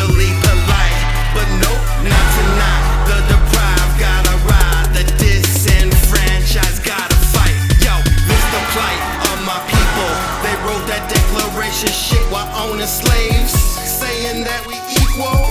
usually polite, but nope, not tonight. The deprived gotta ride, the disenfranchised gotta fight. Yo, this the plight of my people. They wrote that declaration shit while owning slaves, saying that we equal.